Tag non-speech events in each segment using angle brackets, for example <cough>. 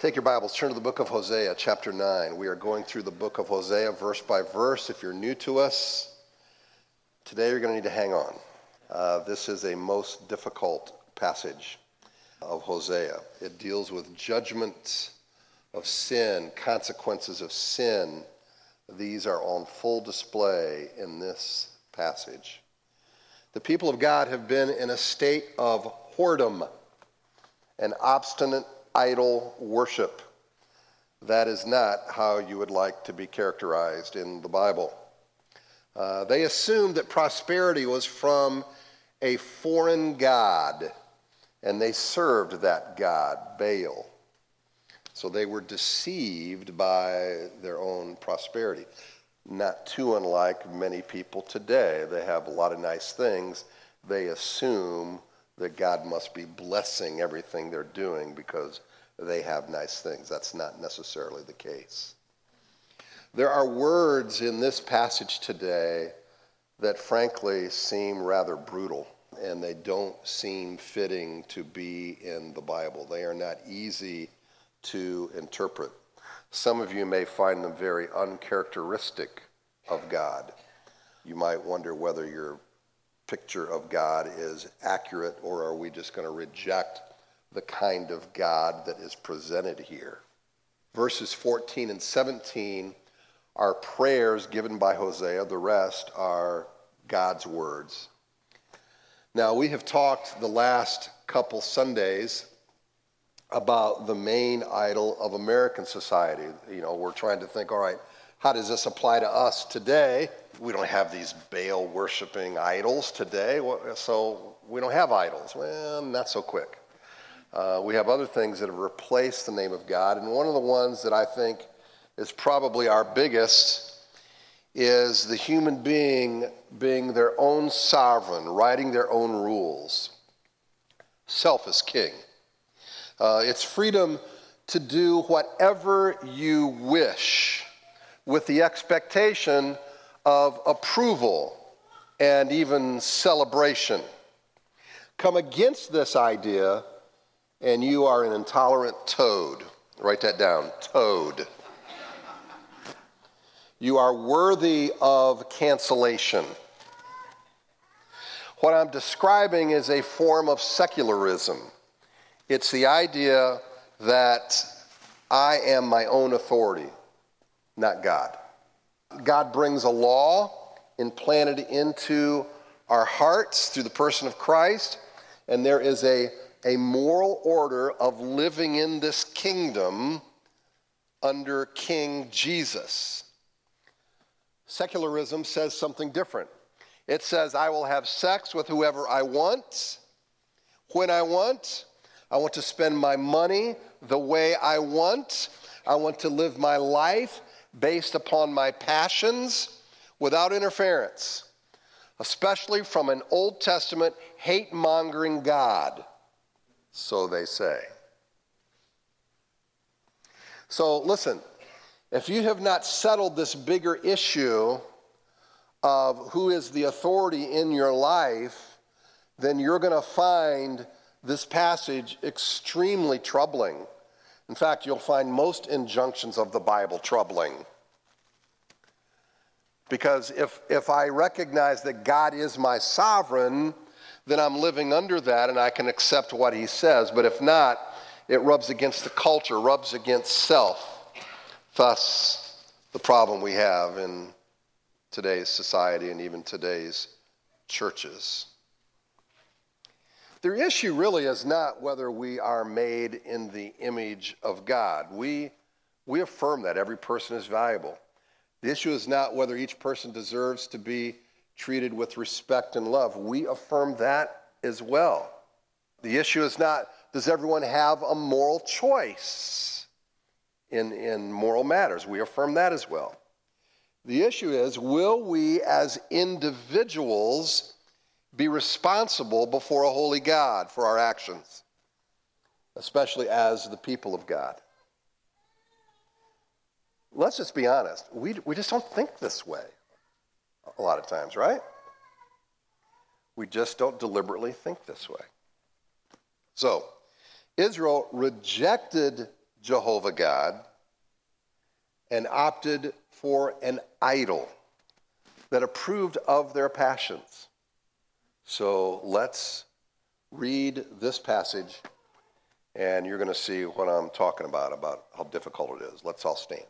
Take your Bibles, turn to the book of Hosea, chapter 9. We are going through the book of Hosea verse by verse. If you're new to us, today you're going to need to hang on. Uh, this is a most difficult passage of Hosea. It deals with judgment of sin, consequences of sin. These are on full display in this passage. The people of God have been in a state of whoredom and obstinate idol worship. That is not how you would like to be characterized in the Bible. Uh, they assumed that prosperity was from a foreign god, and they served that god, Baal. So they were deceived by their own prosperity. Not too unlike many people today. They have a lot of nice things. They assume that God must be blessing everything they're doing because they have nice things. That's not necessarily the case. There are words in this passage today that frankly seem rather brutal and they don't seem fitting to be in the Bible. They are not easy to interpret. Some of you may find them very uncharacteristic of God. You might wonder whether your picture of God is accurate, or are we just going to reject the kind of God that is presented here? Verses 14 and 17 are prayers given by Hosea, the rest are God's words. Now, we have talked the last couple Sundays about the main idol of American society. You know, we're trying to think, all right, how does this apply to us today? We don't have these Baal worshiping idols today, so we don't have idols. Well, not so quick. Uh, we have other things that have replaced the name of God, and one of the ones that I think is probably our biggest is the human being being their own sovereign, writing their own rules. Self is king. Uh, it's freedom to do whatever you wish with the expectation of approval and even celebration. Come against this idea, and you are an intolerant toad. Write that down toad. You are worthy of cancellation. What I'm describing is a form of secularism. It's the idea that I am my own authority not God. God brings a law implanted into our hearts through the person of Christ, and there is a, a moral order of living in this kingdom under King Jesus. Secularism says something different. It says, I will have sex with whoever I want, when I want. I want to spend my money the way I want. I want to live my life based upon my passions without interference, especially from an Old Testament hate mongering God. So they say. So listen, if you have not settled this bigger issue of who is the authority in your life, then you're going to find this passage extremely troubling. In fact, you'll find most injunctions of the Bible troubling. Because if, if I recognize that God is my sovereign, then I'm living under that and I can accept what he says. But if not, it rubs against the culture, rubs against self. Thus, the problem we have in today's society and even today's churches. The issue really is not whether we are made in the image of God. We, we affirm that every person is valuable. The issue is not whether each person deserves to be treated with respect and love. We affirm that as well. The issue is not does everyone have a moral choice in, in moral matters? We affirm that as well. The issue is will we as individuals be responsible before a holy God for our actions, especially as the people of God. Let's just be honest. We, we just don't think this way a lot of times, right? We just don't deliberately think this way. So, Israel rejected Jehovah God and opted for an idol that approved of their passions. So let's read this passage, and you're going to see what I'm talking about, about how difficult it is. Let's all stand.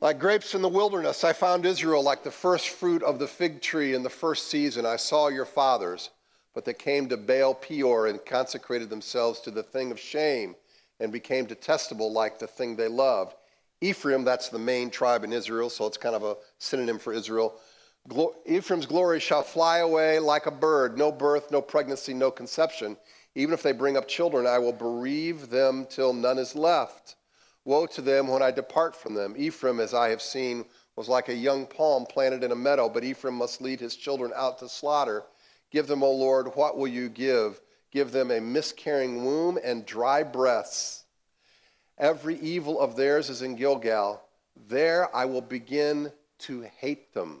Like grapes in the wilderness, I found Israel like the first fruit of the fig tree in the first season. I saw your fathers, but they came to Baal Peor and consecrated themselves to the thing of shame and became detestable like the thing they loved. Ephraim, that's the main tribe in Israel, so it's kind of a synonym for Israel. Ephraim's glory shall fly away like a bird, no birth, no pregnancy, no conception. Even if they bring up children, I will bereave them till none is left. Woe to them when I depart from them. Ephraim, as I have seen, was like a young palm planted in a meadow, but Ephraim must lead his children out to slaughter. Give them, O Lord, what will you give? Give them a miscarrying womb and dry breasts. Every evil of theirs is in Gilgal. There I will begin to hate them.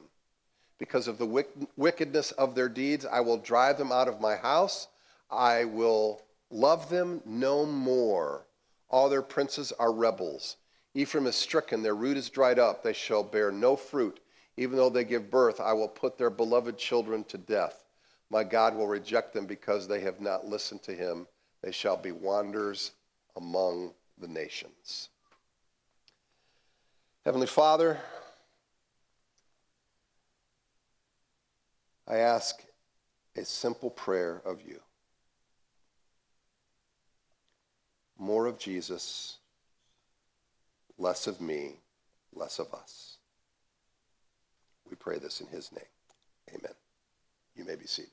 Because of the wickedness of their deeds, I will drive them out of my house. I will love them no more. All their princes are rebels. Ephraim is stricken, their root is dried up. They shall bear no fruit. Even though they give birth, I will put their beloved children to death. My God will reject them because they have not listened to him. They shall be wanderers among the nations. Heavenly Father, I ask a simple prayer of you. More of Jesus, less of me, less of us. We pray this in his name. Amen. You may be seated.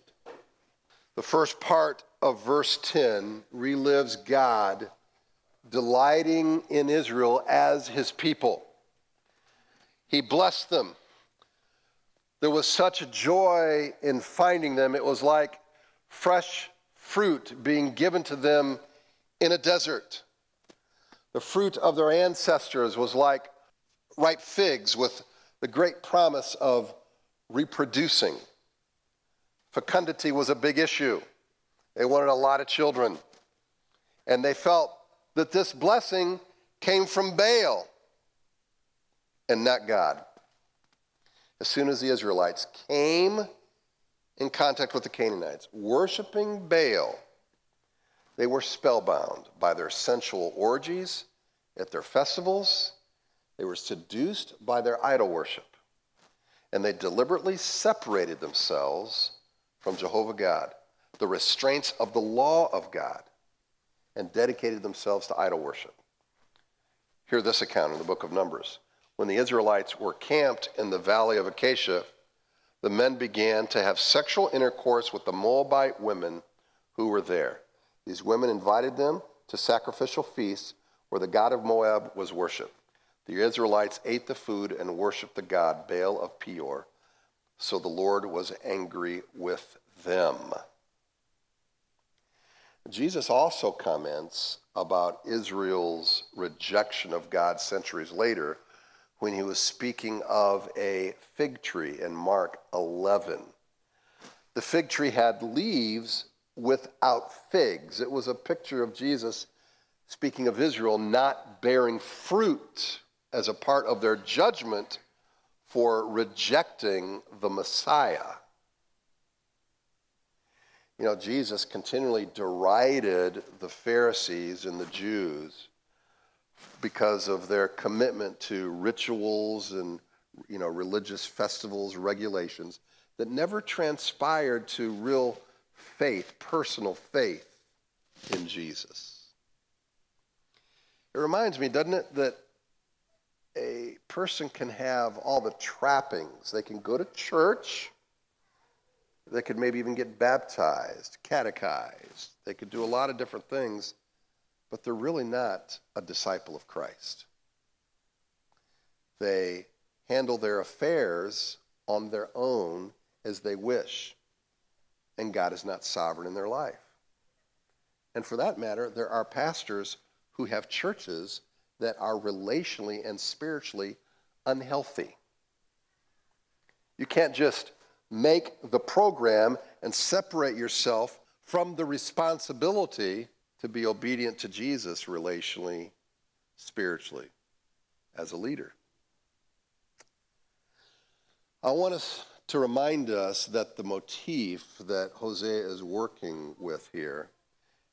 The first part of verse 10 relives God delighting in Israel as his people. He blessed them. There was such joy in finding them. It was like fresh fruit being given to them in a desert. The fruit of their ancestors was like ripe figs with the great promise of reproducing. Fecundity was a big issue. They wanted a lot of children. And they felt that this blessing came from Baal and not God. As soon as the Israelites came in contact with the Canaanites, worshiping Baal, they were spellbound by their sensual orgies at their festivals. They were seduced by their idol worship. And they deliberately separated themselves from Jehovah God, the restraints of the law of God and dedicated themselves to idol worship. Hear this account in the book of Numbers. When the Israelites were camped in the valley of Acacia, the men began to have sexual intercourse with the Moabite women who were there. These women invited them to sacrificial feasts where the god of Moab was worshipped. The Israelites ate the food and worshiped the god Baal of Peor. So the Lord was angry with them. Jesus also comments about Israel's rejection of God centuries later when he was speaking of a fig tree in Mark 11. The fig tree had leaves without figs. It was a picture of Jesus speaking of Israel not bearing fruit as a part of their judgment for rejecting the Messiah. You know, Jesus continually derided the Pharisees and the Jews because of their commitment to rituals and, you know, religious festivals, regulations that never transpired to real faith, personal faith in Jesus. It reminds me, doesn't it, that a person can have all the trappings. They can go to church, they could maybe even get baptized, catechized. They could do a lot of different things, but they're really not a disciple of Christ. They handle their affairs on their own as they wish, and God is not sovereign in their life. And for that matter, there are pastors who have churches that are relationally and spiritually unhealthy. You can't just make the program and separate yourself from the responsibility to be obedient to Jesus relationally, spiritually, as a leader. I want us to remind us that the motif that Hosea is working with here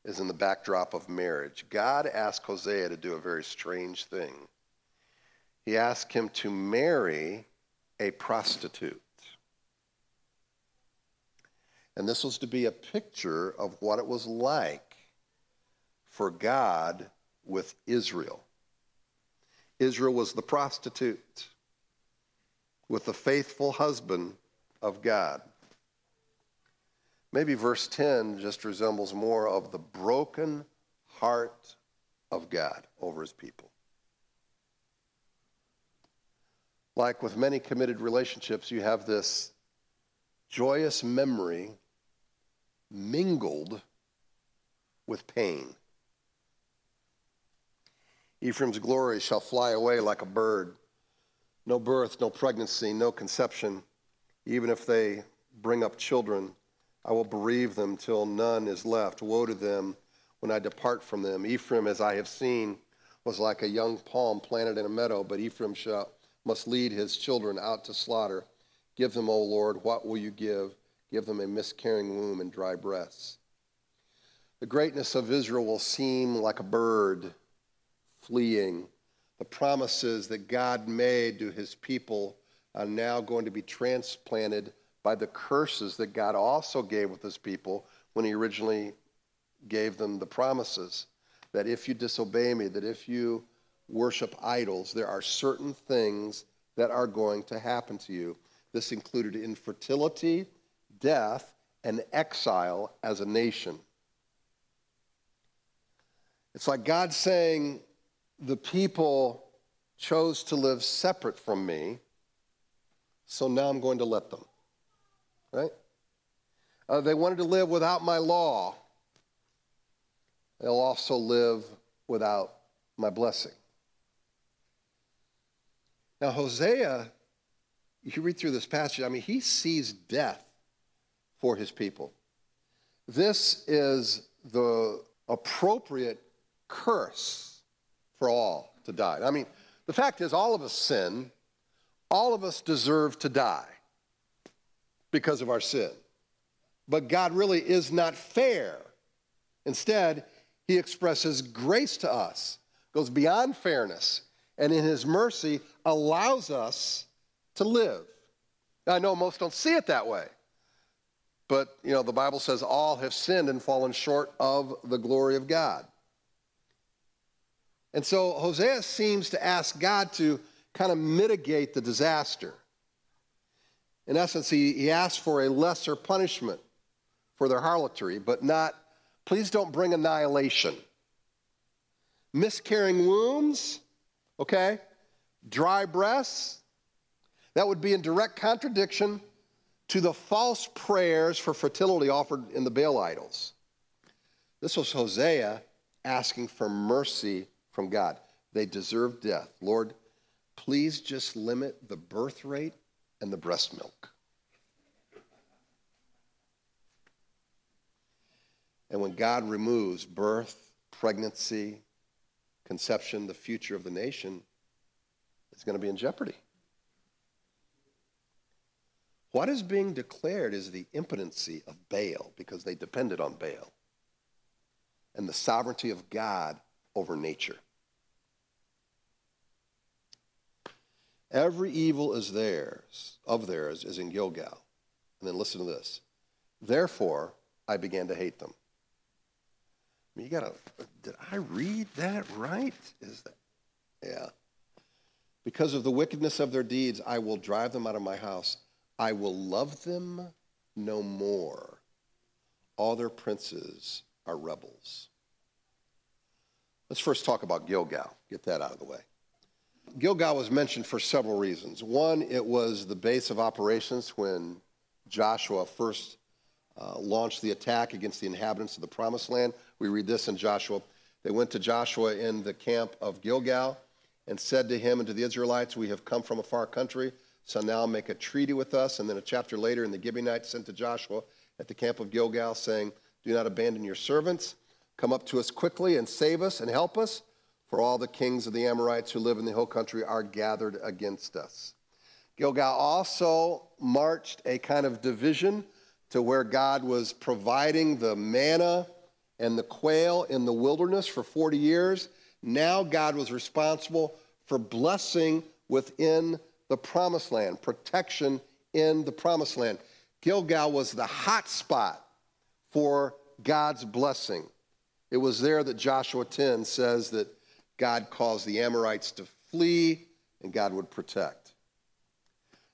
is in the backdrop of marriage. God asked Hosea to do a very strange thing. He asked him to marry a prostitute. And this was to be a picture of what it was like for God with Israel. Israel was the prostitute with the faithful husband of God. Maybe verse 10 just resembles more of the broken heart of God over his people. Like with many committed relationships, you have this joyous memory mingled with pain. Ephraim's glory shall fly away like a bird. No birth, no pregnancy, no conception. Even if they bring up children, I will bereave them till none is left. Woe to them when I depart from them. Ephraim, as I have seen, was like a young palm planted in a meadow, but Ephraim shall, must lead his children out to slaughter. Give them, O Lord, what will you give? Give them a miscarrying womb and dry breasts. The greatness of Israel will seem like a bird fleeing. The promises that God made to his people are now going to be transplanted by the curses that God also gave with his people when he originally gave them the promises that if you disobey me, that if you worship idols, there are certain things that are going to happen to you. This included infertility, death, and exile as a nation. It's like God saying, the people chose to live separate from me, so now I'm going to let them. Right? Uh, they wanted to live without my law. They'll also live without my blessing. Now, Hosea, you read through this passage, I mean, he sees death for his people. This is the appropriate curse for all to die. I mean, the fact is, all of us sin, all of us deserve to die because of our sin. But God really is not fair. Instead, he expresses grace to us, goes beyond fairness, and in his mercy allows us to live. I know most don't see it that way. But, you know, the Bible says all have sinned and fallen short of the glory of God. And so Hosea seems to ask God to kind of mitigate the disaster. In essence, he, he asks for a lesser punishment for their harlotry, but not, please don't bring annihilation. Miscarrying wounds, okay? Dry breasts, that would be in direct contradiction to the false prayers for fertility offered in the Baal idols. This was Hosea asking for mercy from God. They deserve death. Lord, please just limit the birth rate and the breast milk. And when God removes birth, pregnancy, conception, the future of the nation is going to be in jeopardy. What is being declared is the impotency of Baal because they depended on Baal and the sovereignty of God over nature. Every evil is theirs, of theirs is in Gilgal. And then listen to this. Therefore, I began to hate them. I mean, you gotta, did I read that right? Is that, yeah. Because of the wickedness of their deeds, I will drive them out of my house. I will love them no more. All their princes are rebels. Let's first talk about Gilgal. Get that out of the way. Gilgal was mentioned for several reasons. One, it was the base of operations when Joshua first uh, launched the attack against the inhabitants of the promised land. We read this in Joshua. They went to Joshua in the camp of Gilgal and said to him and to the Israelites, We have come from a far country so now make a treaty with us. And then a chapter later, in the Gibeonites sent to Joshua at the camp of Gilgal, saying, Do not abandon your servants, Come up to us quickly and save us and help us, for all the kings of the Amorites who live in the hill country are gathered against us. Gilgal also marched a kind of division to where God was providing the manna and the quail in the wilderness for 40 years. Now God was responsible for blessing within the promised land, protection in the promised land. Gilgal was the hot spot for God's blessing. It was there that Joshua 10 says that God caused the Amorites to flee and God would protect.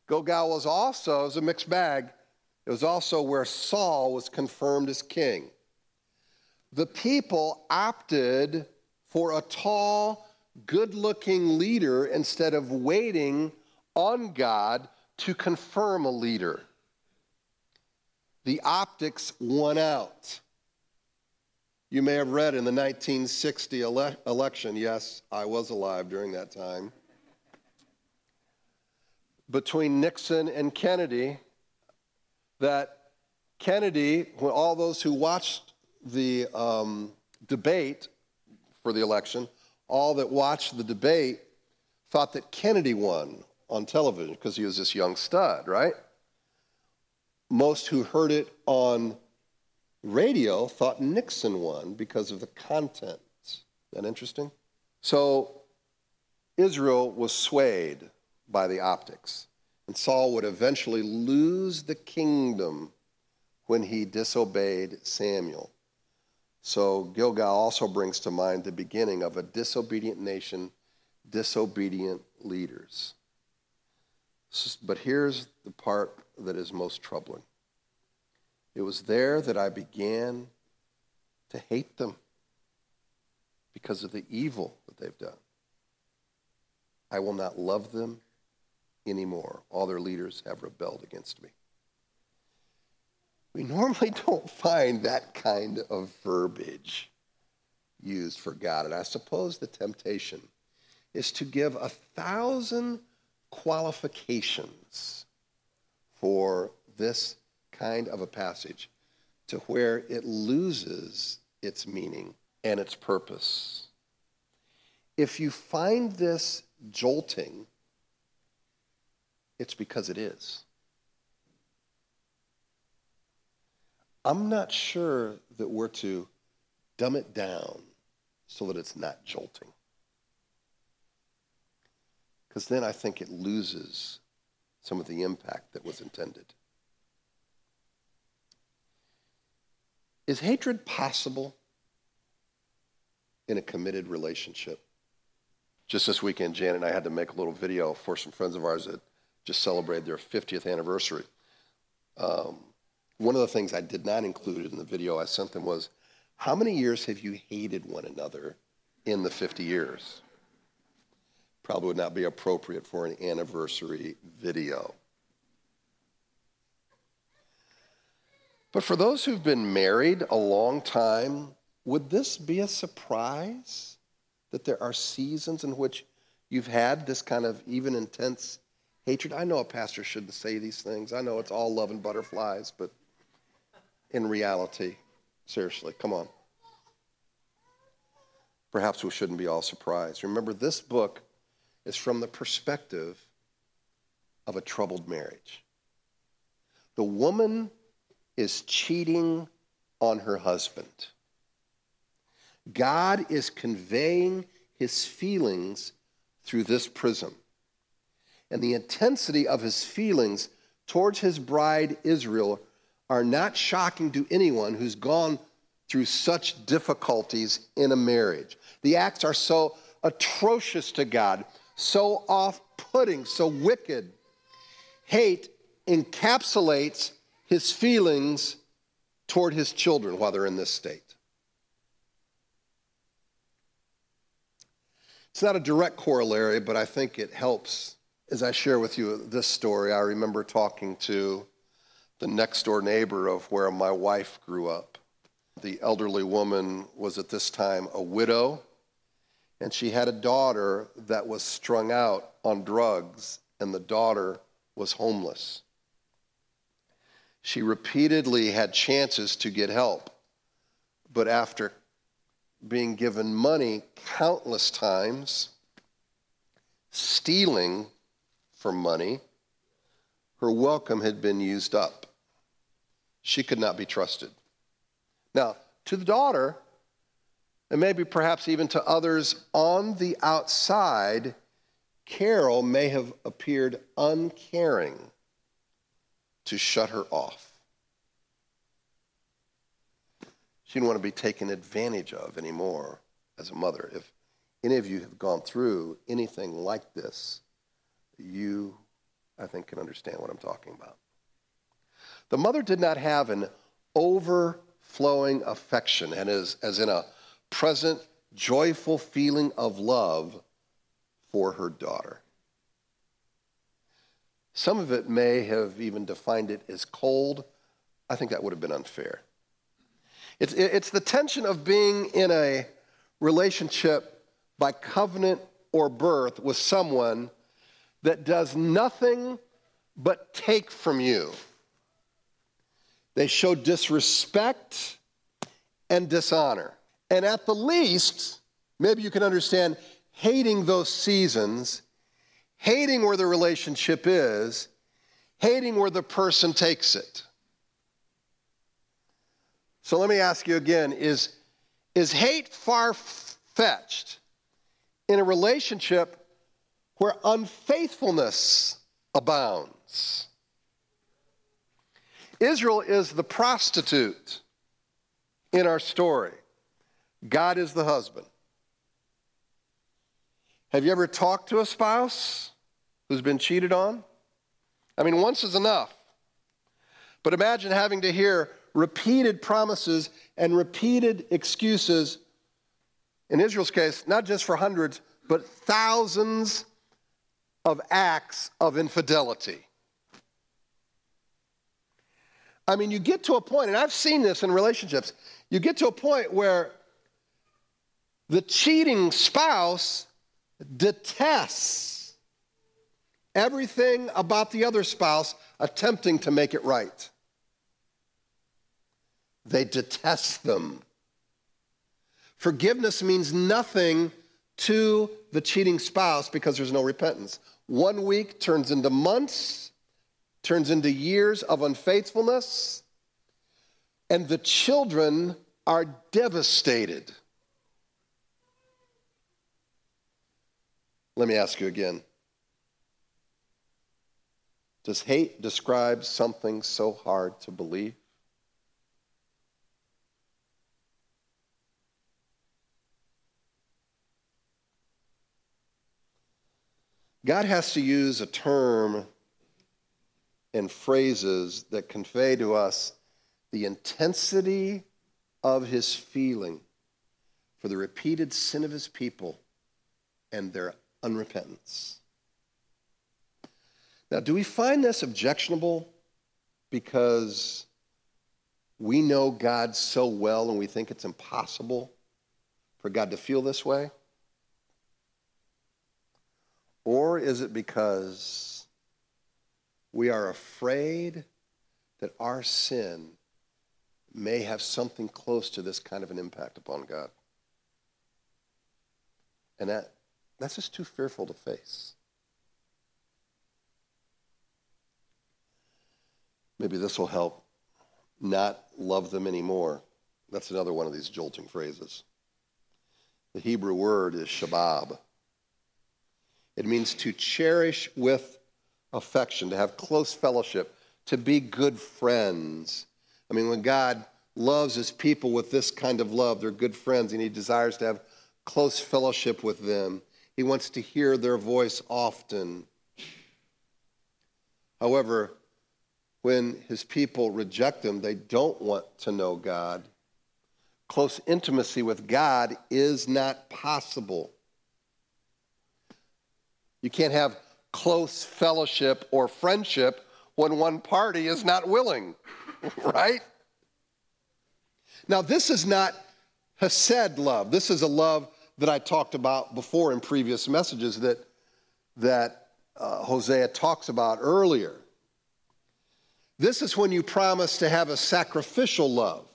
Gilgal was also, it was a mixed bag, it was also where Saul was confirmed as king. The people opted for a tall, good looking leader instead of waiting on God to confirm a leader. The optics won out. You may have read in the 1960 ele- election, yes, I was alive during that time, between Nixon and Kennedy, that Kennedy, when all those who watched the um, debate for the election, all that watched the debate thought that Kennedy won on television because he was this young stud, right? Most who heard it on radio thought Nixon won because of the content. That interesting? So Israel was swayed by the optics, and Saul would eventually lose the kingdom when he disobeyed Samuel. So Gilgal also brings to mind the beginning of a disobedient nation, disobedient leaders. But here's the part that is most troubling. It was there that I began to hate them because of the evil that they've done. I will not love them anymore. All their leaders have rebelled against me. We normally <laughs> don't find that kind of verbiage used for God. And I suppose the temptation is to give a thousand qualifications for this kind of a passage to where it loses its meaning and its purpose. If you find this jolting, it's because it is. I'm not sure that we're to dumb it down so that it's not jolting. Because then I think it loses some of the impact that was intended. Is hatred possible in a committed relationship? Just this weekend, Janet and I had to make a little video for some friends of ours that just celebrated their 50th anniversary. Um, one of the things I did not include in the video I sent them was how many years have you hated one another in the 50 years? Probably would not be appropriate for an anniversary video. But for those who've been married a long time, would this be a surprise that there are seasons in which you've had this kind of even intense hatred? I know a pastor shouldn't say these things. I know it's all love and butterflies, but in reality. Seriously, come on. Perhaps we shouldn't be all surprised. Remember, this book is from the perspective of a troubled marriage. The woman is cheating on her husband. God is conveying his feelings through this prism. And the intensity of his feelings towards his bride Israel are not shocking to anyone who's gone through such difficulties in a marriage. The acts are so atrocious to God, so off putting, so wicked. Hate encapsulates his feelings toward his children while they're in this state. It's not a direct corollary, but I think it helps. As I share with you this story, I remember talking to the next door neighbor of where my wife grew up. The elderly woman was at this time a widow, and she had a daughter that was strung out on drugs, and the daughter was homeless. She repeatedly had chances to get help, but after being given money countless times, stealing for money, her welcome had been used up. She could not be trusted. Now, to the daughter, and maybe perhaps even to others on the outside, Carol may have appeared uncaring to shut her off. She didn't want to be taken advantage of anymore as a mother. If any of you have gone through anything like this, you, I think, can understand what I'm talking about. The mother did not have an overflowing affection, and as, as in a present, joyful feeling of love for her daughter. Some of it may have even defined it as cold. I think that would have been unfair. It's, it's the tension of being in a relationship by covenant or birth with someone that does nothing but take from you. They show disrespect and dishonor. And at the least, maybe you can understand hating those seasons, hating where the relationship is, hating where the person takes it. So let me ask you again is, is hate far fetched in a relationship where unfaithfulness abounds? Israel is the prostitute in our story. God is the husband. Have you ever talked to a spouse who's been cheated on? I mean, once is enough. But imagine having to hear repeated promises and repeated excuses, in Israel's case, not just for hundreds, but thousands of acts of infidelity. I mean, you get to a point, and I've seen this in relationships, you get to a point where the cheating spouse detests everything about the other spouse attempting to make it right. They detest them. Forgiveness means nothing to the cheating spouse because there's no repentance. One week turns into months, turns into years of unfaithfulness, and the children are devastated. Let me ask you again. Does hate describe something so hard to believe? God has to use a term and phrases that convey to us the intensity of his feeling for the repeated sin of his people and their unrepentance. Now, do we find this objectionable because we know God so well and we think it's impossible for God to feel this way? Or is it because we are afraid that our sin may have something close to this kind of an impact upon God? And that, that's just too fearful to face. Maybe this will help not love them anymore. That's another one of these jolting phrases. The Hebrew word is shabab. It means to cherish with affection, to have close fellowship, to be good friends. I mean, when God loves his people with this kind of love, they're good friends, and he desires to have close fellowship with them. He wants to hear their voice often. However, when his people reject him, they don't want to know God. Close intimacy with God is not possible. You can't have close fellowship or friendship when one party is not willing, <laughs> right? Now, this is not Hesed love. This is a love that I talked about before in previous messages that, that uh, Hosea talks about earlier. This is when you promise to have a sacrificial love,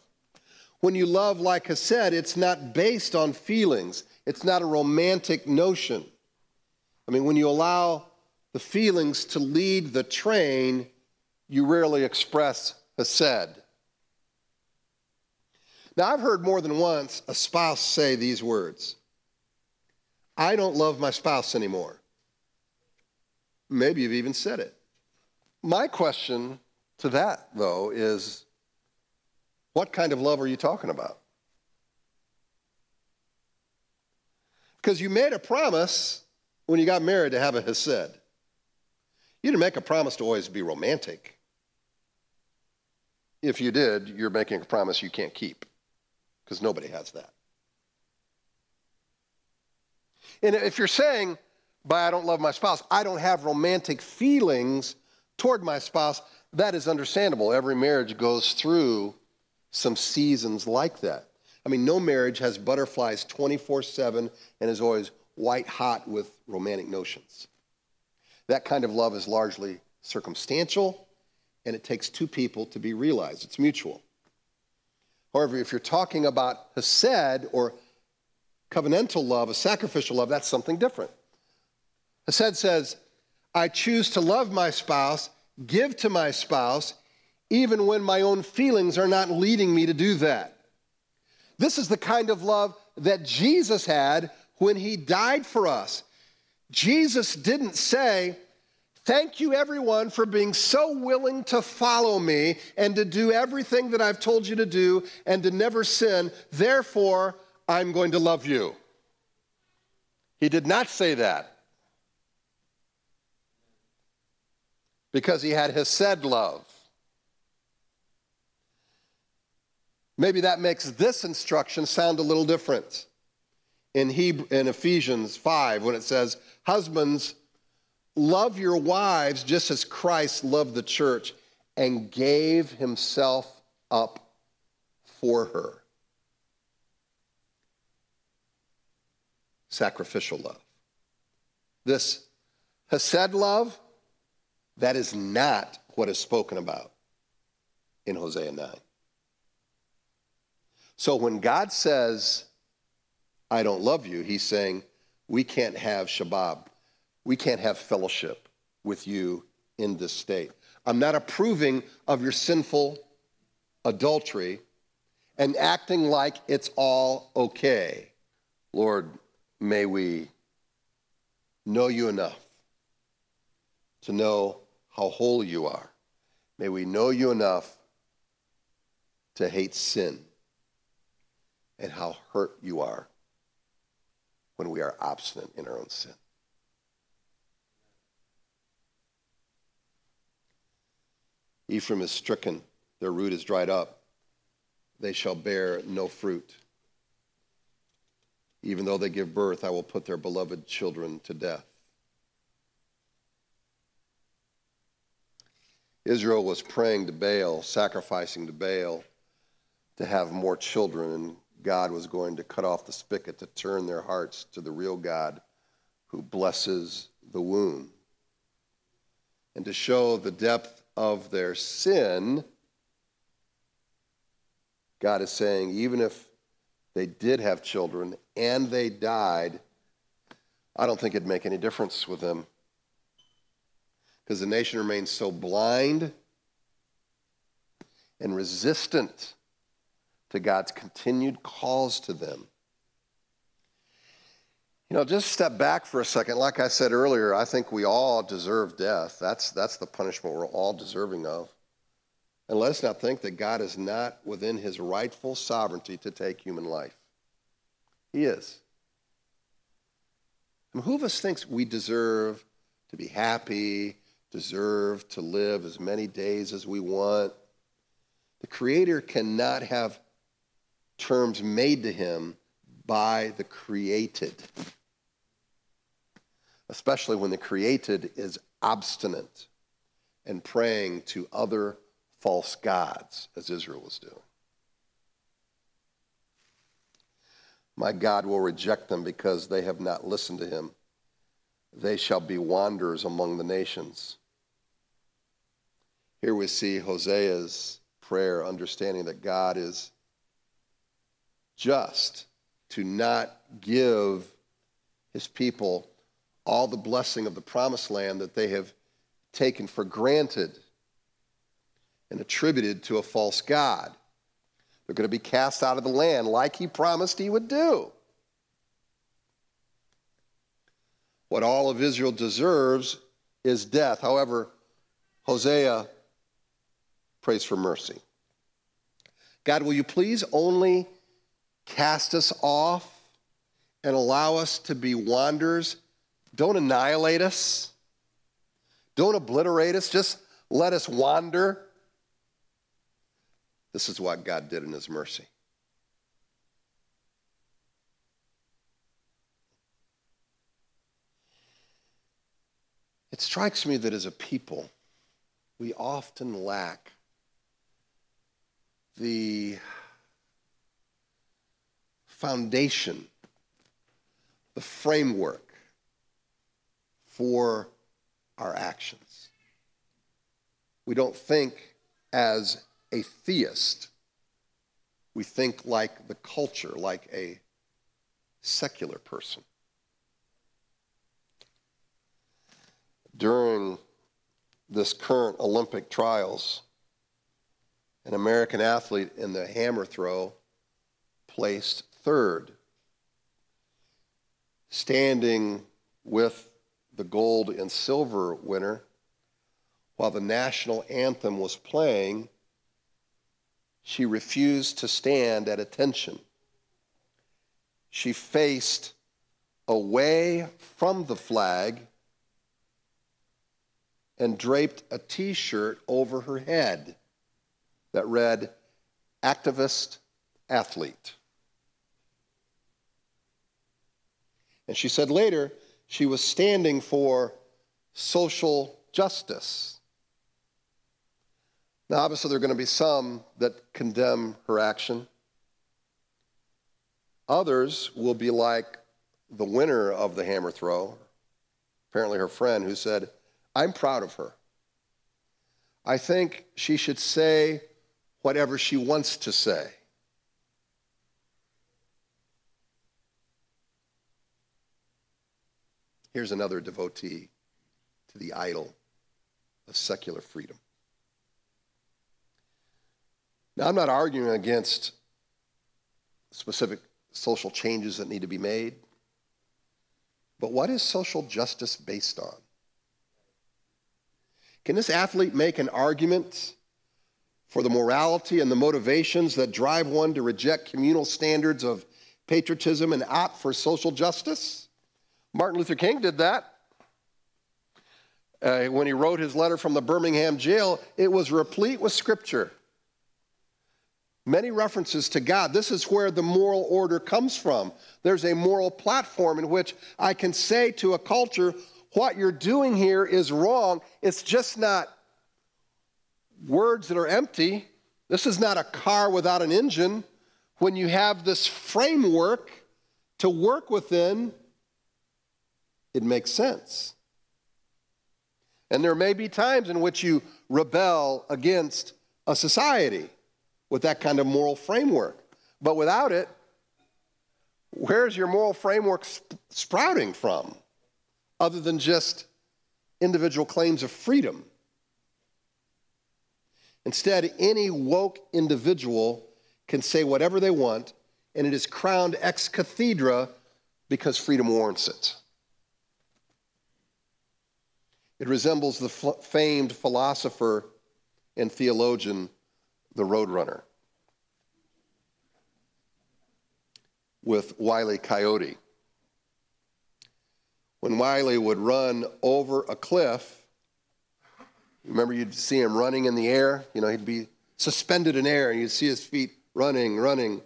When you love like I said, it's not based on feelings. It's not a romantic notion. I mean, when you allow the feelings to lead the train, you rarely express Hesed. Now, I've heard more than once a spouse say these words I don't love my spouse anymore. Maybe you've even said it. My question to that, though, is what kind of love are you talking about? Because you made a promise when you got married to have a hesed. You didn't make a promise to always be romantic. If you did, you're making a promise you can't keep because nobody has that. And if you're saying, by I don't love my spouse, I don't have romantic feelings toward my spouse, that is understandable. Every marriage goes through some seasons like that. I mean, no marriage has butterflies 24 7 and is always white hot with romantic notions. That kind of love is largely circumstantial, and it takes two people to be realized. It's mutual. However, if you're talking about Hesed or covenantal love, a sacrificial love, that's something different. Hesed says, I choose to love my spouse, give to my spouse, even when my own feelings are not leading me to do that. This is the kind of love that Jesus had when he died for us. Jesus didn't say, Thank you, everyone, for being so willing to follow me and to do everything that I've told you to do and to never sin. Therefore, I'm going to love you. He did not say that because he had hesed love. Maybe that makes this instruction sound a little different. In, Hebrew, in Ephesians 5, when it says, Husbands, love your wives just as Christ loved the church and gave himself up for her. Sacrificial love. This Hesed love, that is not what is spoken about in Hosea 9. So when God says, I don't love you, he's saying, we can't have Shabbat. We can't have fellowship with you in this state. I'm not approving of your sinful adultery and acting like it's all okay. Lord, may we know you enough to know how holy you are. May we know you enough to hate sin and how hurt you are when we are obstinate in our own sin. Ephraim is stricken, their root is dried up. They shall bear no fruit. Even though they give birth, I will put their beloved children to death. Israel was praying to Baal, sacrificing to Baal to have more children, and God was going to cut off the spigot to turn their hearts to the real God who blesses the womb. And to show the depth of their sin, God is saying, even if they did have children and they died, I don't think it'd make any difference with them. Because the nation remains so blind and resistant to God's continued calls to them. You know, just step back for a second. Like I said earlier, I think we all deserve death. That's, that's the punishment we're all deserving of. And let us not think that God is not within his rightful sovereignty to take human life. He is. And who of us thinks we deserve to be happy, deserve to live as many days as we want? The Creator cannot have terms made to him by the created, especially when the created is obstinate and praying to other false gods, as Israel was doing. My God will reject them because they have not listened to him. They shall be wanderers among the nations. Here we see Hosea's prayer, understanding that God is just to not give his people all the blessing of the promised land that they have taken for granted and attributed to a false God. They're going to be cast out of the land like he promised he would do. What all of Israel deserves is death. However, Hosea prays for mercy. God, will you please only cast us off and allow us to be wanderers? Don't annihilate us. Don't obliterate us. Just let us wander. This is what God did in His mercy. It strikes me that as a people, we often lack the foundation, the framework for our actions. We don't think as a theist, we think like the culture, like a secular person. During this current Olympic trials, an American athlete in the hammer throw placed third, standing with the gold and silver winner while the national anthem was playing she refused to stand at attention. She faced away from the flag and draped a t shirt over her head that read, Activist Athlete. And she said later she was standing for social justice. Now, obviously, there are going to be some that condemn her action. Others will be like the winner of the hammer throw, apparently her friend, who said, I'm proud of her. I think she should say whatever she wants to say. Here's another devotee to the idol of secular freedom. Now, I'm not arguing against specific social changes that need to be made, but what is social justice based on? Can this athlete make an argument for the morality and the motivations that drive one to reject communal standards of patriotism and opt for social justice? Martin Luther King did that. Uh, when he wrote his letter from the Birmingham jail, it was replete with scripture many references to God. This is where the moral order comes from. There's a moral platform in which I can say to a culture, what you're doing here is wrong. It's just not words that are empty. This is not a car without an engine. When you have this framework to work within, it makes sense. And there may be times in which you rebel against a society with that kind of moral framework. But without it, where's your moral framework sp- sprouting from other than just individual claims of freedom? Instead, any woke individual can say whatever they want, and it is crowned ex cathedra because freedom warrants it. It resembles the famed philosopher and theologian the Roadrunner with Wiley Coyote. When Wiley would run over a cliff, remember you'd see him running in the air? You know, he'd be suspended in air and you'd see his feet running, running,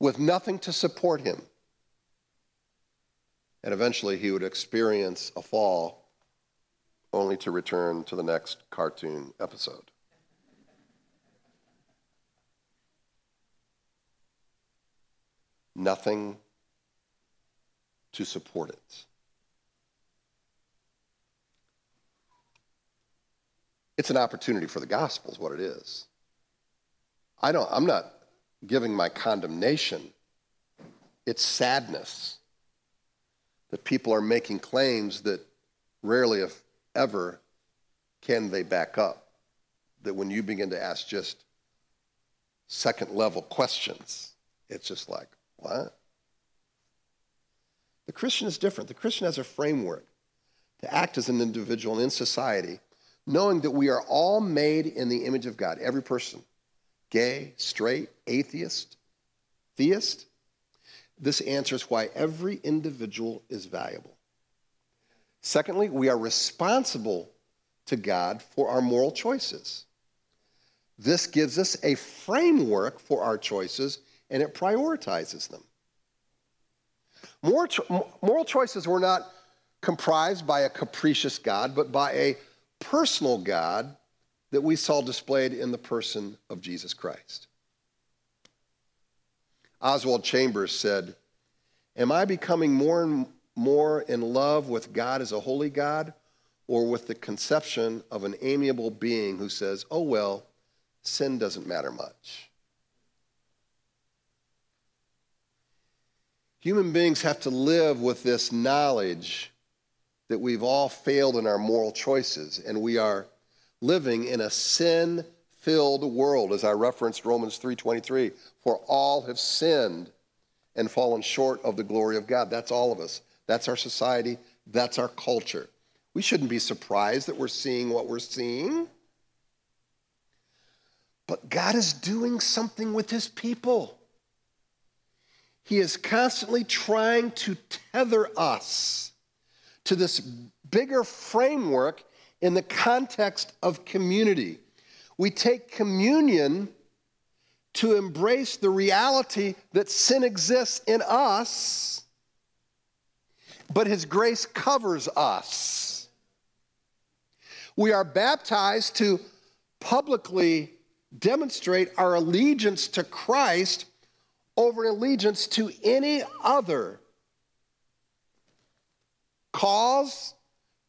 with nothing to support him. And eventually he would experience a fall only to return to the next cartoon episode. nothing to support it. It's an opportunity for the gospel, is what it is. I don't, I'm not giving my condemnation. It's sadness that people are making claims that rarely, if ever, can they back up. That when you begin to ask just second level questions, it's just like, what? The Christian is different. The Christian has a framework to act as an individual in society, knowing that we are all made in the image of God, every person gay, straight, atheist, theist. This answers why every individual is valuable. Secondly, we are responsible to God for our moral choices. This gives us a framework for our choices and it prioritizes them. Moral choices were not comprised by a capricious God, but by a personal God that we saw displayed in the person of Jesus Christ. Oswald Chambers said, Am I becoming more and more in love with God as a holy God or with the conception of an amiable being who says, Oh, well, sin doesn't matter much? Human beings have to live with this knowledge that we've all failed in our moral choices and we are living in a sin filled world as i referenced romans 3.23 for all have sinned and fallen short of the glory of god. That's all of us. That's our society. That's our culture. We shouldn't be surprised that we're seeing what we're seeing. But god is doing something with his people. He is constantly trying to tether us to this bigger framework in the context of community. We take communion to embrace the reality that sin exists in us, but His grace covers us. We are baptized to publicly demonstrate our allegiance to Christ over allegiance to any other cause,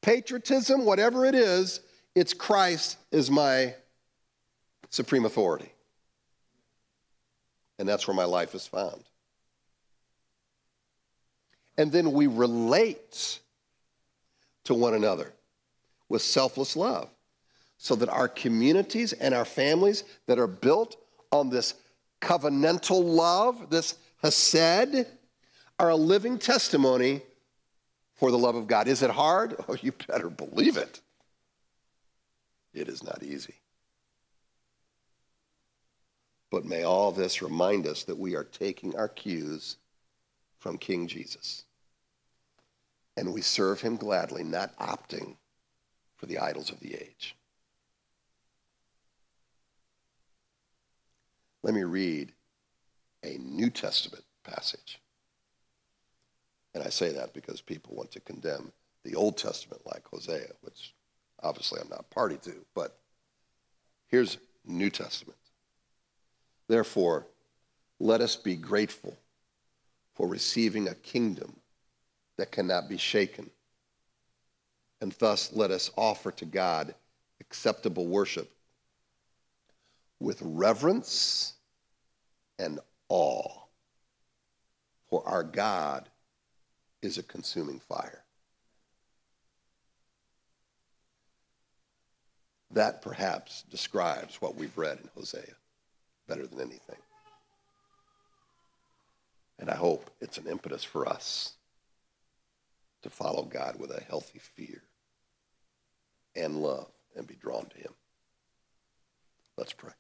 patriotism, whatever it is, it's Christ is my supreme authority. And that's where my life is found. And then we relate to one another with selfless love so that our communities and our families that are built on this covenantal love, this hesed, are a living testimony for the love of God. Is it hard? <laughs> Oh, you better believe it. It is not easy. But may all this remind us that we are taking our cues from King Jesus. And we serve him gladly, not opting for the idols of the age. Let me read a New Testament passage. And I say that because people want to condemn the Old Testament like Hosea, which obviously I'm not party to, but here's New Testament. Therefore, let us be grateful for receiving a kingdom that cannot be shaken. And thus let us offer to God acceptable worship with reverence and awe. For our God is a consuming fire. That perhaps describes what we've read in Hosea better than anything. And I hope it's an impetus for us to follow God with a healthy fear and love and be drawn to him. Let's pray.